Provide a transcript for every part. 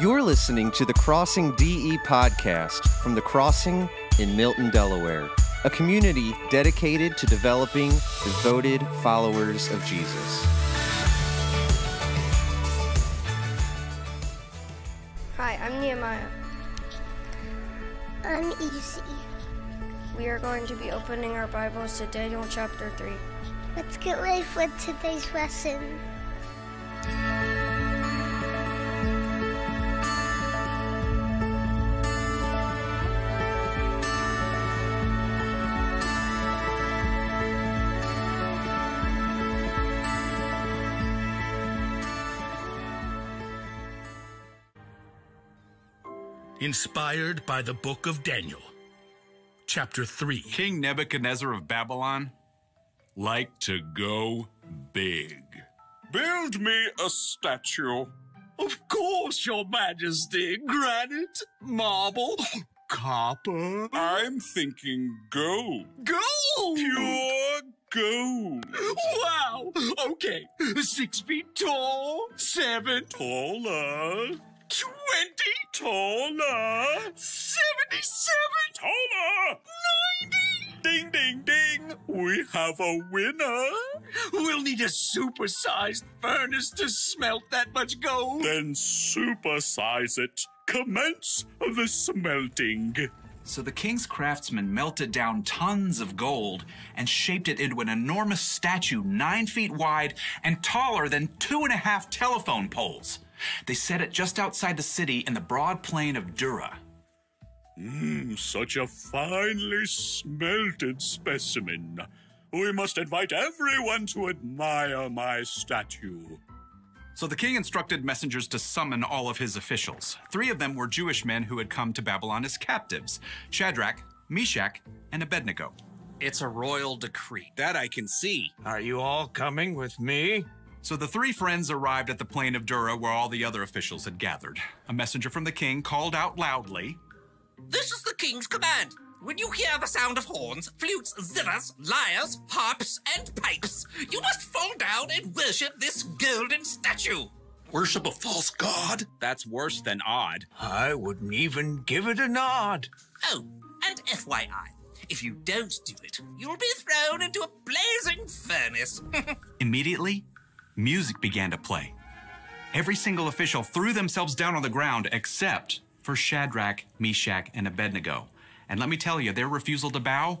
You're listening to the Crossing DE podcast from The Crossing in Milton, Delaware, a community dedicated to developing devoted followers of Jesus. Hi, I'm Nehemiah. I'm easy. We are going to be opening our Bibles to Daniel chapter 3. Let's get ready for today's lesson. Inspired by the book of Daniel. Chapter 3. King Nebuchadnezzar of Babylon like to go big. Build me a statue. Of course, Your Majesty. Granite, marble, copper. I'm thinking gold. Gold! Pure gold. Wow! Okay, six feet tall, seven, Taller. Twenty, Taller. seventy-seven, Taller. Ninety. Ding, ding, ding. We have a winner. We'll need a supersized furnace to smelt that much gold. Then supersize it. Commence the smelting. So the king's craftsmen melted down tons of gold and shaped it into an enormous statue nine feet wide and taller than two and a half telephone poles. They set it just outside the city in the broad plain of Dura. Mmm, such a finely smelted specimen. We must invite everyone to admire my statue. So the king instructed messengers to summon all of his officials. Three of them were Jewish men who had come to Babylon as captives Shadrach, Meshach, and Abednego. It's a royal decree. That I can see. Are you all coming with me? So the three friends arrived at the plain of Dura where all the other officials had gathered. A messenger from the king called out loudly, This is the king's command. When you hear the sound of horns, flutes, zithers, lyres, harps, and pipes, you must fall down and worship this golden statue. Worship a false god? That's worse than odd. I wouldn't even give it a nod. Oh, and FYI, if you don't do it, you'll be thrown into a blazing furnace. Immediately, music began to play. Every single official threw themselves down on the ground except for Shadrach, Meshach, and Abednego. And let me tell you, their refusal to bow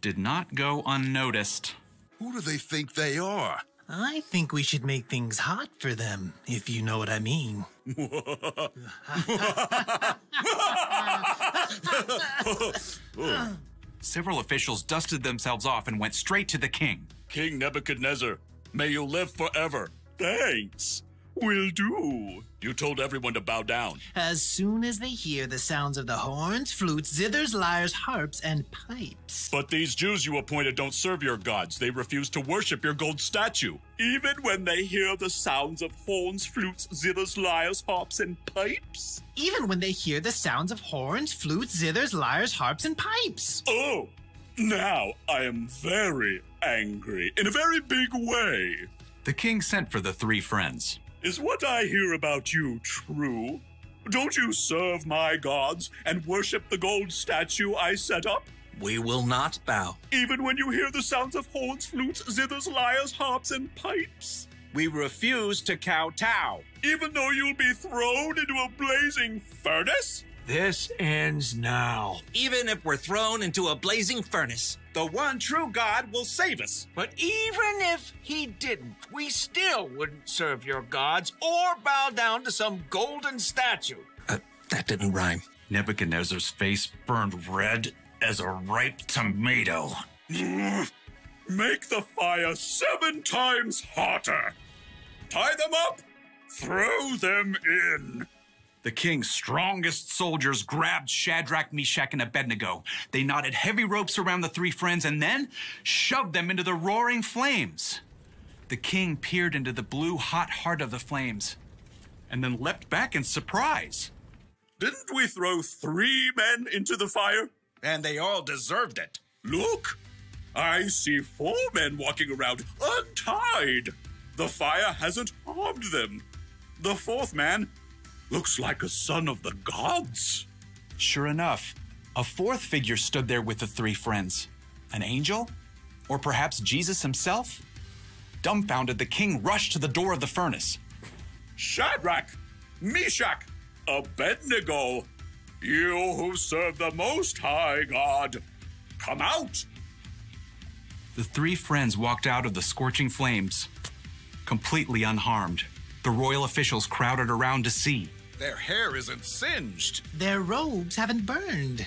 did not go unnoticed. Who do they think they are? I think we should make things hot for them, if you know what I mean. Several officials dusted themselves off and went straight to the king. King Nebuchadnezzar, may you live forever. Thanks. Will do. You told everyone to bow down. As soon as they hear the sounds of the horns, flutes, zithers, lyres, harps, and pipes. But these Jews you appointed don't serve your gods. They refuse to worship your gold statue. Even when they hear the sounds of horns, flutes, zithers, lyres, harps, and pipes? Even when they hear the sounds of horns, flutes, zithers, lyres, harps, and pipes. Oh, now I am very angry in a very big way. The king sent for the three friends. Is what I hear about you true? Don't you serve my gods and worship the gold statue I set up? We will not bow. Even when you hear the sounds of horns, flutes, zithers, lyres, harps, and pipes? We refuse to kowtow. Even though you'll be thrown into a blazing furnace? This ends now. Even if we're thrown into a blazing furnace. The one true God will save us. But even if he didn't, we still wouldn't serve your gods or bow down to some golden statue. Uh, that didn't rhyme. Nebuchadnezzar's face burned red as a ripe tomato. Make the fire seven times hotter. Tie them up. Throw them in. The king's strongest soldiers grabbed Shadrach, Meshach, and Abednego. They knotted heavy ropes around the three friends and then shoved them into the roaring flames. The king peered into the blue, hot heart of the flames and then leapt back in surprise. Didn't we throw three men into the fire? And they all deserved it. Look, I see four men walking around untied. The fire hasn't harmed them. The fourth man Looks like a son of the gods. Sure enough, a fourth figure stood there with the three friends. An angel? Or perhaps Jesus himself? Dumbfounded, the king rushed to the door of the furnace. Shadrach, Meshach, Abednego, you who serve the Most High God, come out! The three friends walked out of the scorching flames, completely unharmed. The royal officials crowded around to see. Their hair isn't singed. Their robes haven't burned.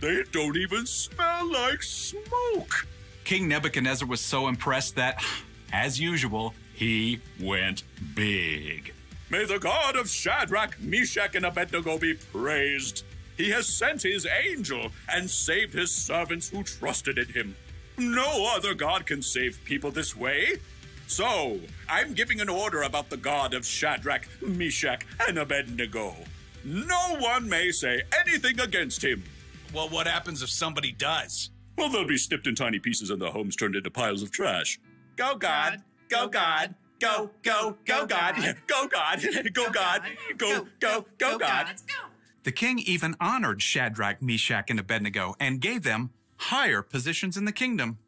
They don't even smell like smoke. King Nebuchadnezzar was so impressed that, as usual, he went big. May the God of Shadrach, Meshach, and Abednego be praised. He has sent his angel and saved his servants who trusted in him. No other God can save people this way. So, I'm giving an order about the God of Shadrach, Meshach, and Abednego. No one may say anything against him. Well, what happens if somebody does? Well, they'll be snipped in tiny pieces and their homes turned into piles of trash. Go, God! Go, God! Go, go, go, God! Go, God! Go, God! Go, go, go, God! The king even honored Shadrach, Meshach, and Abednego and gave them higher positions in the kingdom.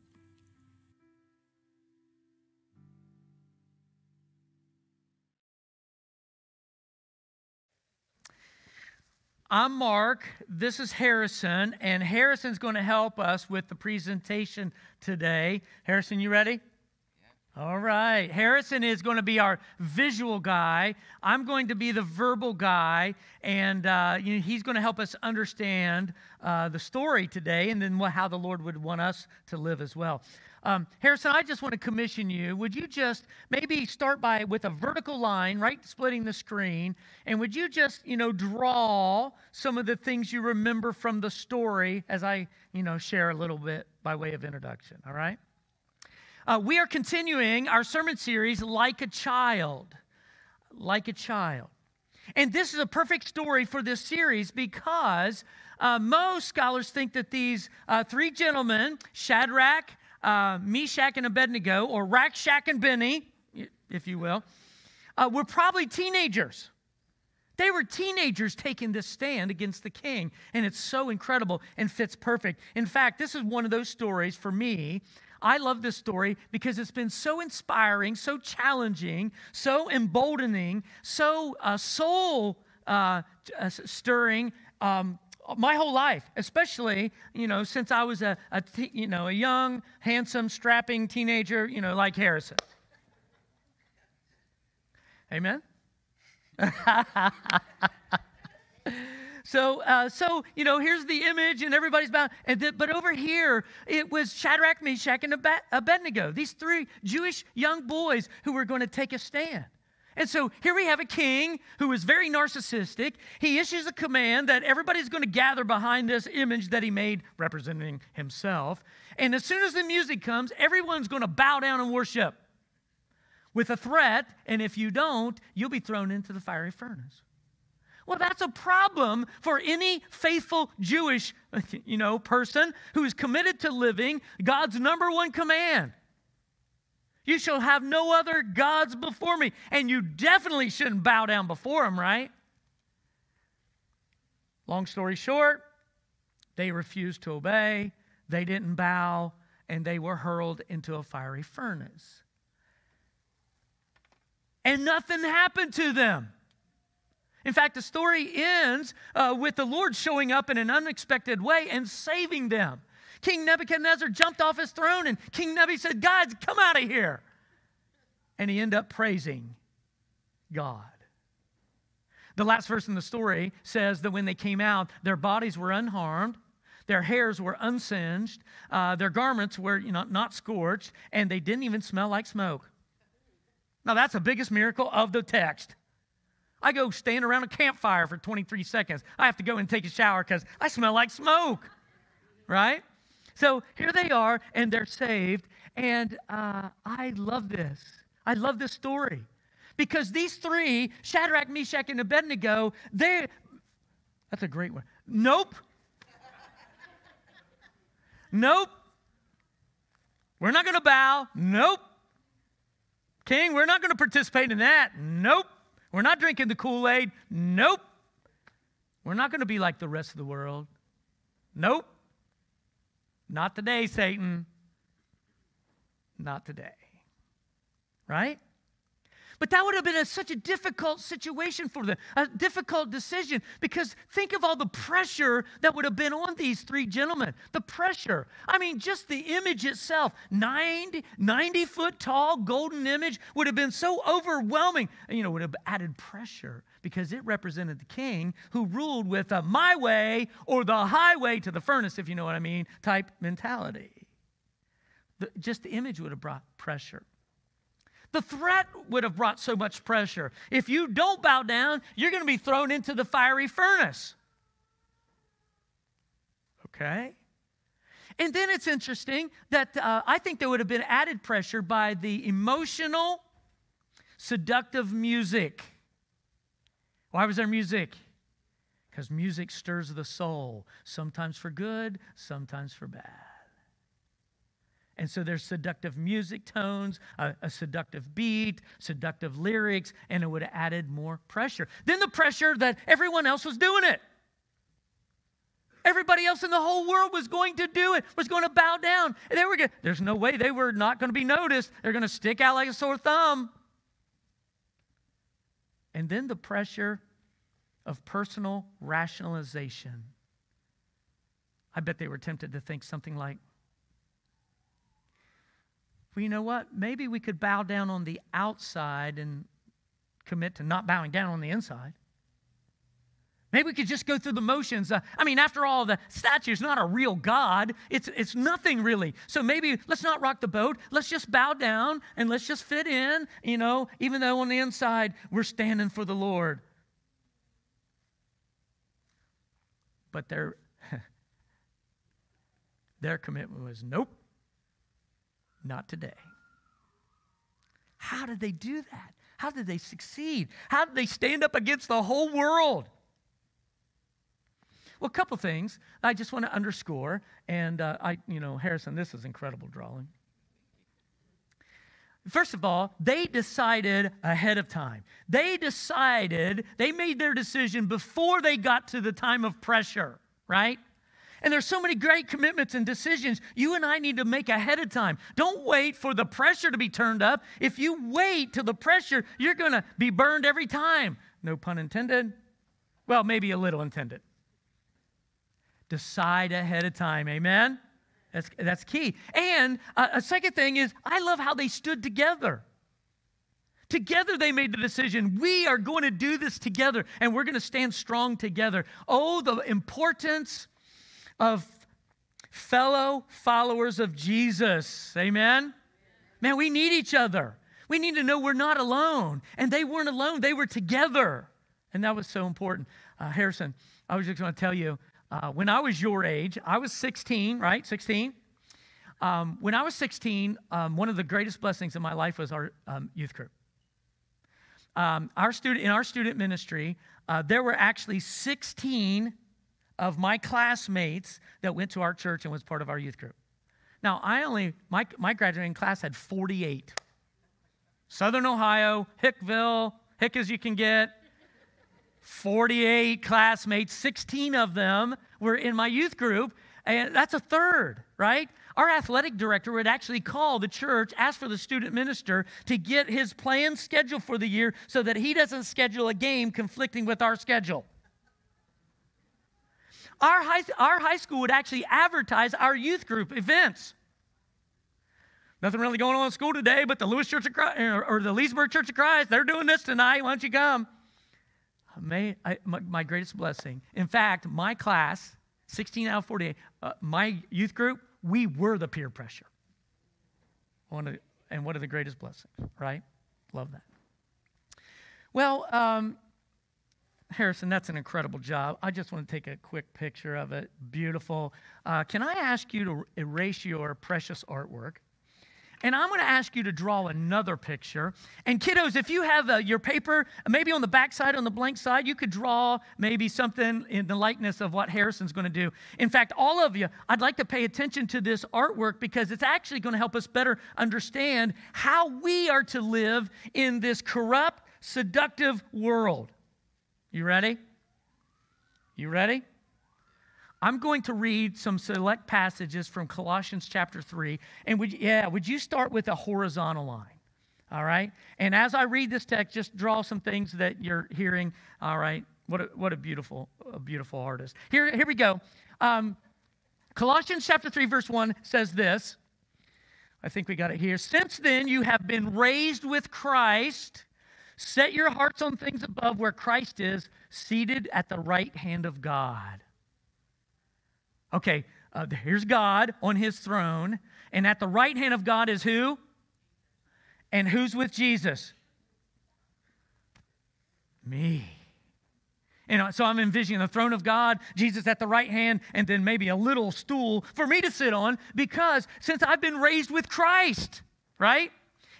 I'm Mark. This is Harrison, and Harrison's going to help us with the presentation today. Harrison, you ready? All right. Harrison is going to be our visual guy. I'm going to be the verbal guy, and uh, you know, he's going to help us understand uh, the story today and then how the Lord would want us to live as well. Um, Harrison, I just want to commission you. Would you just maybe start by with a vertical line, right, splitting the screen, and would you just, you know, draw some of the things you remember from the story as I, you know, share a little bit by way of introduction, all right? Uh, we are continuing our sermon series, Like a Child. Like a Child. And this is a perfect story for this series because uh, most scholars think that these uh, three gentlemen, Shadrach, uh, Meshach, and Abednego, or Rack, Shack and Benny, if you will, uh, were probably teenagers. They were teenagers taking this stand against the king, and it's so incredible and fits perfect. In fact, this is one of those stories for me I love this story because it's been so inspiring, so challenging, so emboldening, so uh, soul uh, uh stirring. Um, my whole life, especially you know since I was a, a t- you know a young, handsome, strapping teenager, you know like Harrison. Amen. So, uh, so you know, here's the image, and everybody's bound. And th- but over here, it was Shadrach, Meshach, and Abednego. These three Jewish young boys who were going to take a stand. And so here we have a king who is very narcissistic. He issues a command that everybody's going to gather behind this image that he made representing himself. And as soon as the music comes, everyone's going to bow down and worship with a threat. And if you don't, you'll be thrown into the fiery furnace. Well, that's a problem for any faithful Jewish, you know, person who is committed to living God's number one command. You shall have no other gods before me. And you definitely shouldn't bow down before him, right? Long story short, they refused to obey, they didn't bow, and they were hurled into a fiery furnace. And nothing happened to them. In fact, the story ends uh, with the Lord showing up in an unexpected way and saving them. King Nebuchadnezzar jumped off his throne, and King Nebuchadnezzar said, God, come out of here. And he ended up praising God. The last verse in the story says that when they came out, their bodies were unharmed, their hairs were unsinged, uh, their garments were you know, not scorched, and they didn't even smell like smoke. Now, that's the biggest miracle of the text. I go stand around a campfire for 23 seconds. I have to go and take a shower because I smell like smoke, right? So here they are, and they're saved. And uh, I love this. I love this story because these three, Shadrach, Meshach, and Abednego, they, that's a great one. Nope. nope. We're not going to bow. Nope. King, we're not going to participate in that. Nope. We're not drinking the Kool Aid. Nope. We're not going to be like the rest of the world. Nope. Not today, Satan. Not today. Right? But that would have been a, such a difficult situation for them, a difficult decision, because think of all the pressure that would have been on these three gentlemen. The pressure. I mean, just the image itself 90, 90 foot tall golden image would have been so overwhelming, you know, would have added pressure because it represented the king who ruled with a my way or the highway to the furnace, if you know what I mean, type mentality. The, just the image would have brought pressure. The threat would have brought so much pressure. If you don't bow down, you're going to be thrown into the fiery furnace. Okay? And then it's interesting that uh, I think there would have been added pressure by the emotional, seductive music. Why was there music? Because music stirs the soul, sometimes for good, sometimes for bad. And so there's seductive music tones, a, a, seductive beat, seductive lyrics, and it would have added more pressure. Then the pressure that everyone else was doing it. Everybody else in the whole world was going to do it, was going to bow down. And they were going, there's no way they were not going to be noticed. They're going to stick out like a sore thumb. And then the pressure of personal rationalization. I bet they were tempted to think something like, well, you know what? Maybe we could bow down on the outside and commit to not bowing down on the inside. Maybe we could just go through the motions. Uh, I mean, after all, the statue is not a real God. It's, it's nothing really. So maybe let's not rock the boat. Let's just bow down and let's just fit in, you know, even though on the inside we're standing for the Lord. But their, their commitment was nope. Not today. How did they do that? How did they succeed? How did they stand up against the whole world? Well, a couple things I just want to underscore, and uh, I, you know, Harrison, this is incredible drawing. First of all, they decided ahead of time. They decided, they made their decision before they got to the time of pressure, right? And there's so many great commitments and decisions you and I need to make ahead of time. Don't wait for the pressure to be turned up. If you wait till the pressure, you're going to be burned every time. No pun intended. Well, maybe a little intended. Decide ahead of time. Amen? That's, that's key. And uh, a second thing is, I love how they stood together. Together they made the decision. We are going to do this together and we're going to stand strong together. Oh, the importance of fellow followers of Jesus. Amen? Man, we need each other. We need to know we're not alone. And they weren't alone, they were together. And that was so important. Uh, Harrison, I was just going to tell you uh, when I was your age, I was 16, right? 16. Um, when I was 16, um, one of the greatest blessings in my life was our um, youth group. Um, our student in our student ministry, uh, there were actually 16 of my classmates that went to our church and was part of our youth group. Now, I only, my, my graduating class had 48. Southern Ohio, Hickville, hick as you can get. 48 classmates, 16 of them were in my youth group, and that's a third, right? Our athletic director would actually call the church, ask for the student minister to get his planned schedule for the year so that he doesn't schedule a game conflicting with our schedule. Our high, our high school would actually advertise our youth group events. Nothing really going on in school today, but the Lewis Church of Christ, or the Leesburg Church of Christ, they're doing this tonight. Why don't you come? May, I, my, my, greatest blessing. In fact, my class, 16 out of 48, uh, my youth group, we were the peer pressure. One of, and one of the greatest blessings, right? Love that. Well, um, Harrison, that's an incredible job. I just want to take a quick picture of it. Beautiful. Uh, can I ask you to erase your precious artwork? And I'm going to ask you to draw another picture. And kiddos, if you have uh, your paper, maybe on the back side, on the blank side, you could draw maybe something in the likeness of what Harrison's going to do. In fact, all of you, I'd like to pay attention to this artwork because it's actually going to help us better understand how we are to live in this corrupt, seductive world. You ready? You ready? I'm going to read some select passages from Colossians chapter 3. And would, yeah, would you start with a horizontal line? All right? And as I read this text, just draw some things that you're hearing. All right? What a, what a beautiful, a beautiful artist. Here, here we go. Um, Colossians chapter 3, verse 1 says this. I think we got it here. Since then, you have been raised with Christ. Set your hearts on things above where Christ is, seated at the right hand of God. Okay, uh, here's God on his throne, and at the right hand of God is who? And who's with Jesus? Me. And so I'm envisioning the throne of God, Jesus at the right hand, and then maybe a little stool for me to sit on because since I've been raised with Christ, right?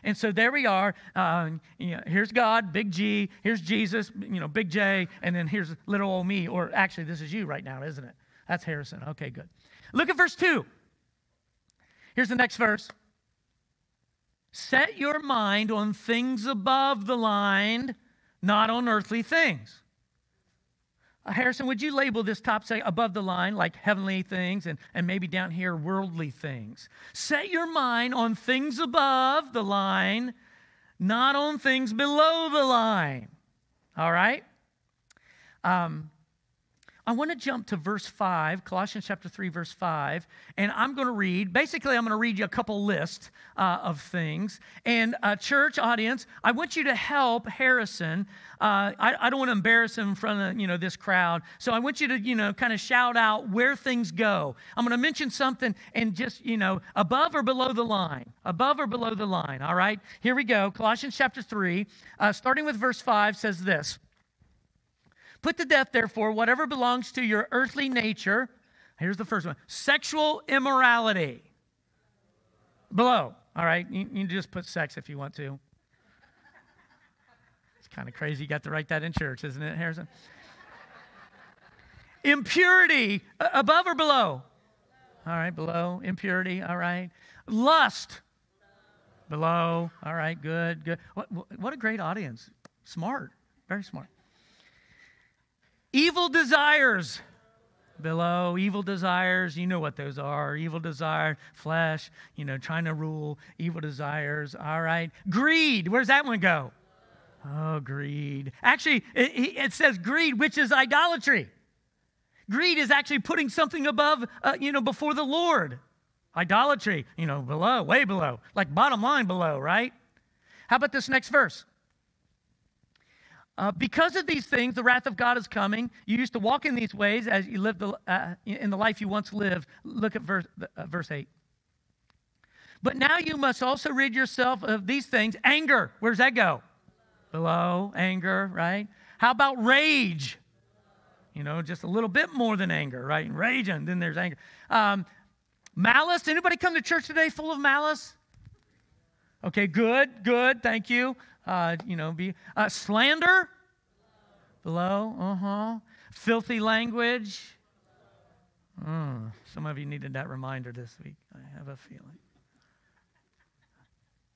And so there we are. Uh, you know, here's God, big G. Here's Jesus, you know, big J. And then here's little old me. Or actually, this is you right now, isn't it? That's Harrison. Okay, good. Look at verse 2. Here's the next verse. Set your mind on things above the line, not on earthly things. Harrison, would you label this top say above the line like heavenly things and, and maybe down here worldly things? Set your mind on things above the line, not on things below the line. All right? Um, I want to jump to verse 5, Colossians chapter 3, verse 5, and I'm going to read, basically, I'm going to read you a couple lists uh, of things. And, uh, church audience, I want you to help Harrison. Uh, I, I, don't want to embarrass him in front of, you know, this crowd. So I want you to, you know, kind of shout out where things go. I'm going to mention something and just, you know, above or below the line. Above or below the line, all right? Here we go. Colossians chapter 3, uh, starting with verse 5, says this. Put to death, therefore, whatever belongs to your earthly nature. Here's the first one sexual immorality. Below. All right. You, you just put sex if you want to. It's kind of crazy. You got to write that in church, isn't it, Harrison? Impurity. Uh, above or below? All right, below. Impurity. All right. Lust. Below. All right, good, good. What, what a great audience. Smart. Very smart. Evil desires. Below evil desires you know what those are. Evil desire flesh you know trying to rule. Evil desires all right. Greed where's that one go? Oh greed. Actually it, it says greed which is idolatry. Greed is actually putting something above uh, you know before the lord. Idolatry you know below way below like bottom line below right? How about this next verse uh, because of these things, the wrath of God is coming. You used to walk in these ways as you lived the, uh, in the life you once lived. Look at verse, uh, verse 8. But now you must also rid yourself of these things. Anger, where's that go? Below, anger, right? How about rage? You know, just a little bit more than anger, right? Rage, and then there's anger. Um, malice, anybody come to church today full of malice? Okay, good, good, thank you uh, you know, be uh, slander below, uh huh. Filthy language. Mm, some of you needed that reminder this week. I have a feeling.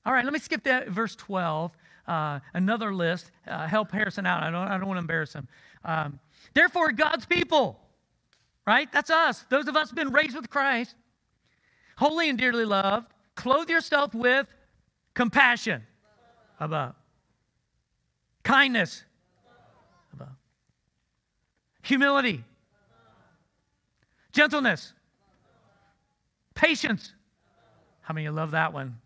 All right, let me skip that verse 12. Uh, another list. Uh, help Harrison out. I don't, I don't want to embarrass him. Um, Therefore, God's people, right? That's us. Those of us been raised with Christ, holy and dearly loved. Clothe yourself with compassion. Above. Kindness. Above. Humility. Gentleness. Patience. How many love that one?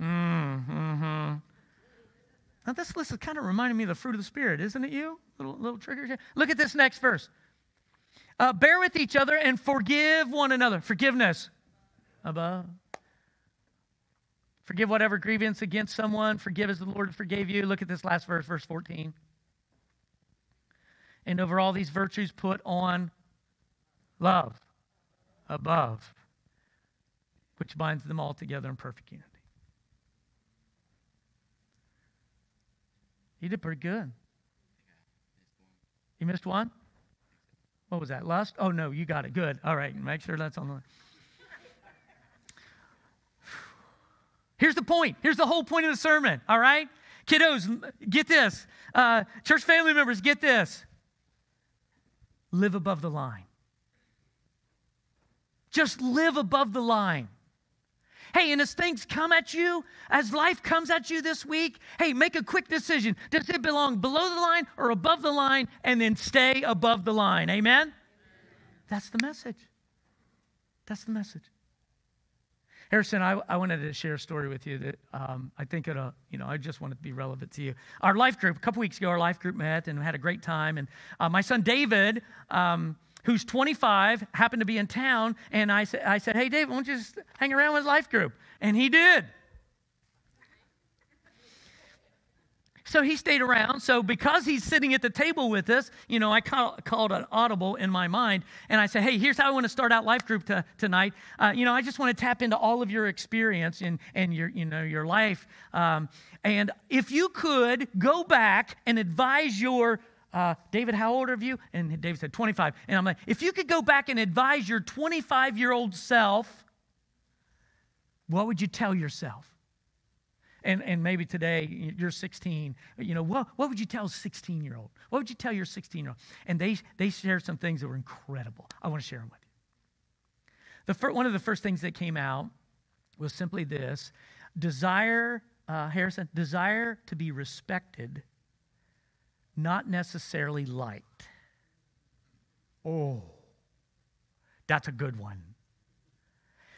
Mm, hmm Now, this list is kind of reminding me of the fruit of the Spirit, isn't it, you? Little, little triggers here. Look at this next verse. Uh, bear with each other and forgive one another. Forgiveness. Above. Forgive whatever grievance against someone. Forgive as the Lord forgave you. Look at this last verse, verse 14. And over all these virtues, put on love above, which binds them all together in perfect unity. You did pretty good. You missed one? What was that? Lust? Oh, no, you got it. Good. All right. Make sure that's on the Here's the point. Here's the whole point of the sermon, all right? Kiddos, get this. Uh, church family members, get this. Live above the line. Just live above the line. Hey, and as things come at you, as life comes at you this week, hey, make a quick decision. Does it belong below the line or above the line? And then stay above the line. Amen? That's the message. That's the message. Harrison, I, I wanted to share a story with you that um, I think it'll, you know, I just want it to be relevant to you. Our life group, a couple weeks ago, our life group met and had a great time. And uh, my son David, um, who's 25, happened to be in town. And I, sa- I said, Hey, David, why don't you just hang around with life group? And he did. So he stayed around. So because he's sitting at the table with us, you know, I call, called an audible in my mind, and I said, "Hey, here's how I want to start out life group to, tonight. Uh, you know, I just want to tap into all of your experience and and your you know your life. Um, and if you could go back and advise your uh, David, how old are you? And David said 25. And I'm like, if you could go back and advise your 25 year old self, what would you tell yourself? And, and maybe today you're 16. You know, what, what would you tell a 16 year old? What would you tell your 16 year old? And they, they shared some things that were incredible. I want to share them with you. The fir- one of the first things that came out was simply this desire, uh, Harrison, desire to be respected, not necessarily liked. Oh, that's a good one.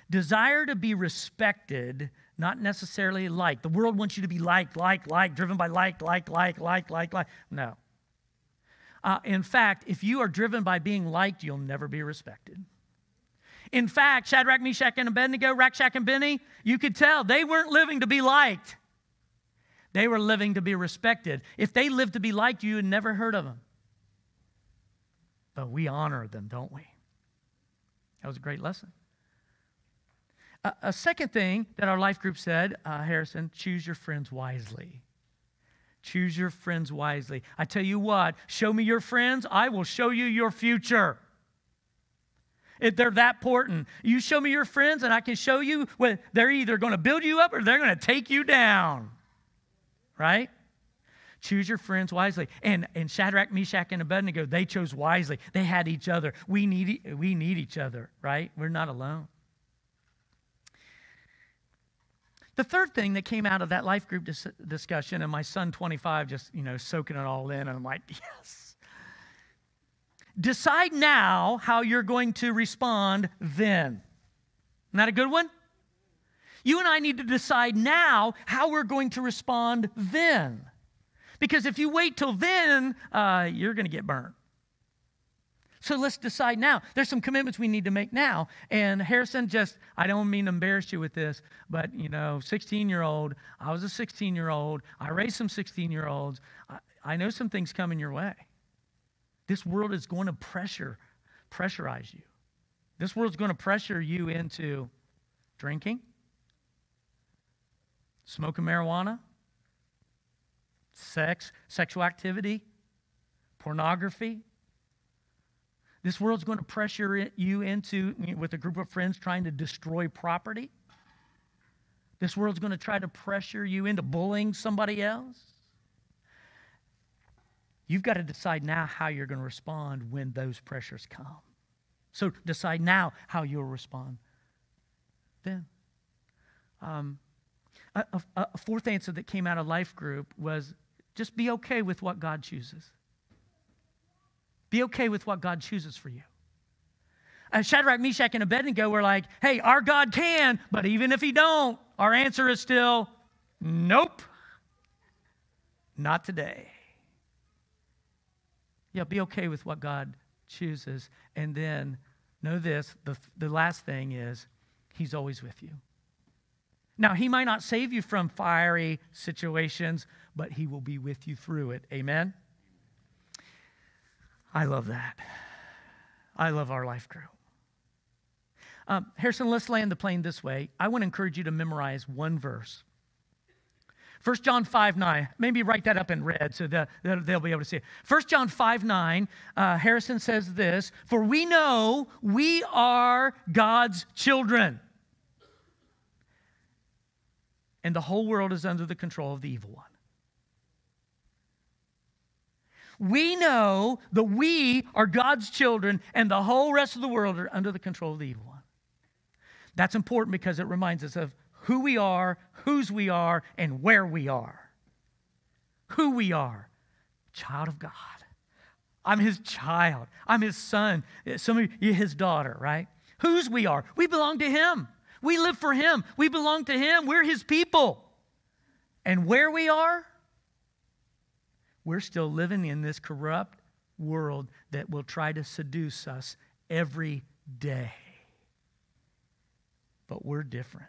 Desire to be respected, not necessarily liked. The world wants you to be liked, like, like, driven by like, like, like, like, like, like. No. Uh, in fact, if you are driven by being liked, you'll never be respected. In fact, Shadrach, Meshach, and Abednego, Rack, Shack, and Benny, you could tell they weren't living to be liked. They were living to be respected. If they lived to be liked, you had never heard of them. But we honor them, don't we? That was a great lesson. A, second thing that our life group said, uh, Harrison, choose your friends wisely. Choose your friends wisely. I tell you what, show me your friends, I will show you your future. If they're that important, you show me your friends, and I can show you when they're either going to build you up or they're going to take you down. Right? Choose your friends wisely. And, and Shadrach, Meshach, and Abednego, they chose wisely. They had each other. We need, we need each other, right? We're not alone. The third thing that came out of that life group dis- discussion, and my son 25 just, you know, soaking it all in, and I'm like, yes. Decide now how you're going to respond then. Isn't that a good one? You and I need to decide now how we're going to respond then. Because if you wait till then, uh, you're going to get burned. So let's decide now. There's some commitments we need to make now. And Harrison, just, I don't mean to embarrass you with this, but, you know, 16 year old, I was a 16 year old, I raised some 16 year olds. I, I know some things coming your way. This world is going to pressure, pressurize you. This world's going to pressure you into drinking, smoking marijuana, sex, sexual activity, pornography. This world's going to pressure you into, with a group of friends, trying to destroy property. This world's going to try to pressure you into bullying somebody else. You've got to decide now how you're going to respond when those pressures come. So decide now how you'll respond then. Um, a, a, a fourth answer that came out of life group was just be okay with what God chooses. Be okay with what God chooses for you. Uh, Shadrach, Meshach, and Abednego were like, hey, our God can, but even if he don't, our answer is still nope. Not today. Yeah, be okay with what God chooses. And then know this the, the last thing is, He's always with you. Now, He might not save you from fiery situations, but He will be with you through it. Amen? I love that. I love our life group. Um, Harrison, let's land the plane this way. I want to encourage you to memorize one verse. 1 John 5 9. Maybe write that up in red so that they'll be able to see it. 1 John 5 9, uh, Harrison says this For we know we are God's children, and the whole world is under the control of the evil one. We know that we are God's children and the whole rest of the world are under the control of the evil one. That's important because it reminds us of who we are, whose we are, and where we are. Who we are, child of God. I'm his child. I'm his son. Some of you, his daughter, right? Whose we are. We belong to him. We live for him. We belong to him. We're his people. And where we are, we're still living in this corrupt world that will try to seduce us every day. But we're different.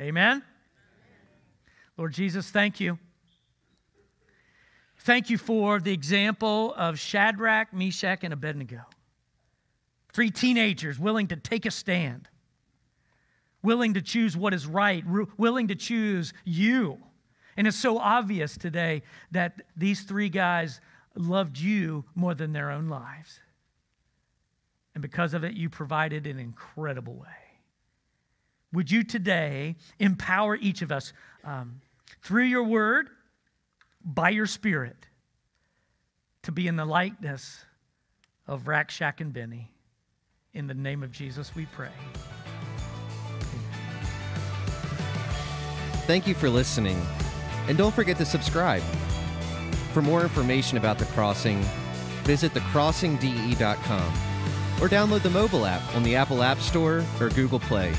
Amen? Lord Jesus, thank you. Thank you for the example of Shadrach, Meshach, and Abednego. Three teenagers willing to take a stand, willing to choose what is right, willing to choose you. And it's so obvious today that these three guys loved you more than their own lives. And because of it, you provided an incredible way. Would you today empower each of us um, through your word, by your spirit, to be in the likeness of Rack, Shack and Benny? In the name of Jesus, we pray. Thank you for listening, and don't forget to subscribe. For more information about The Crossing, visit thecrossingde.com or download the mobile app on the Apple App Store or Google Play.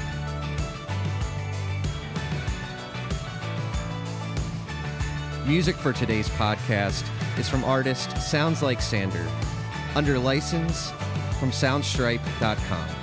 Music for today's podcast is from artist Sounds Like Sander, under license from soundstripe.com.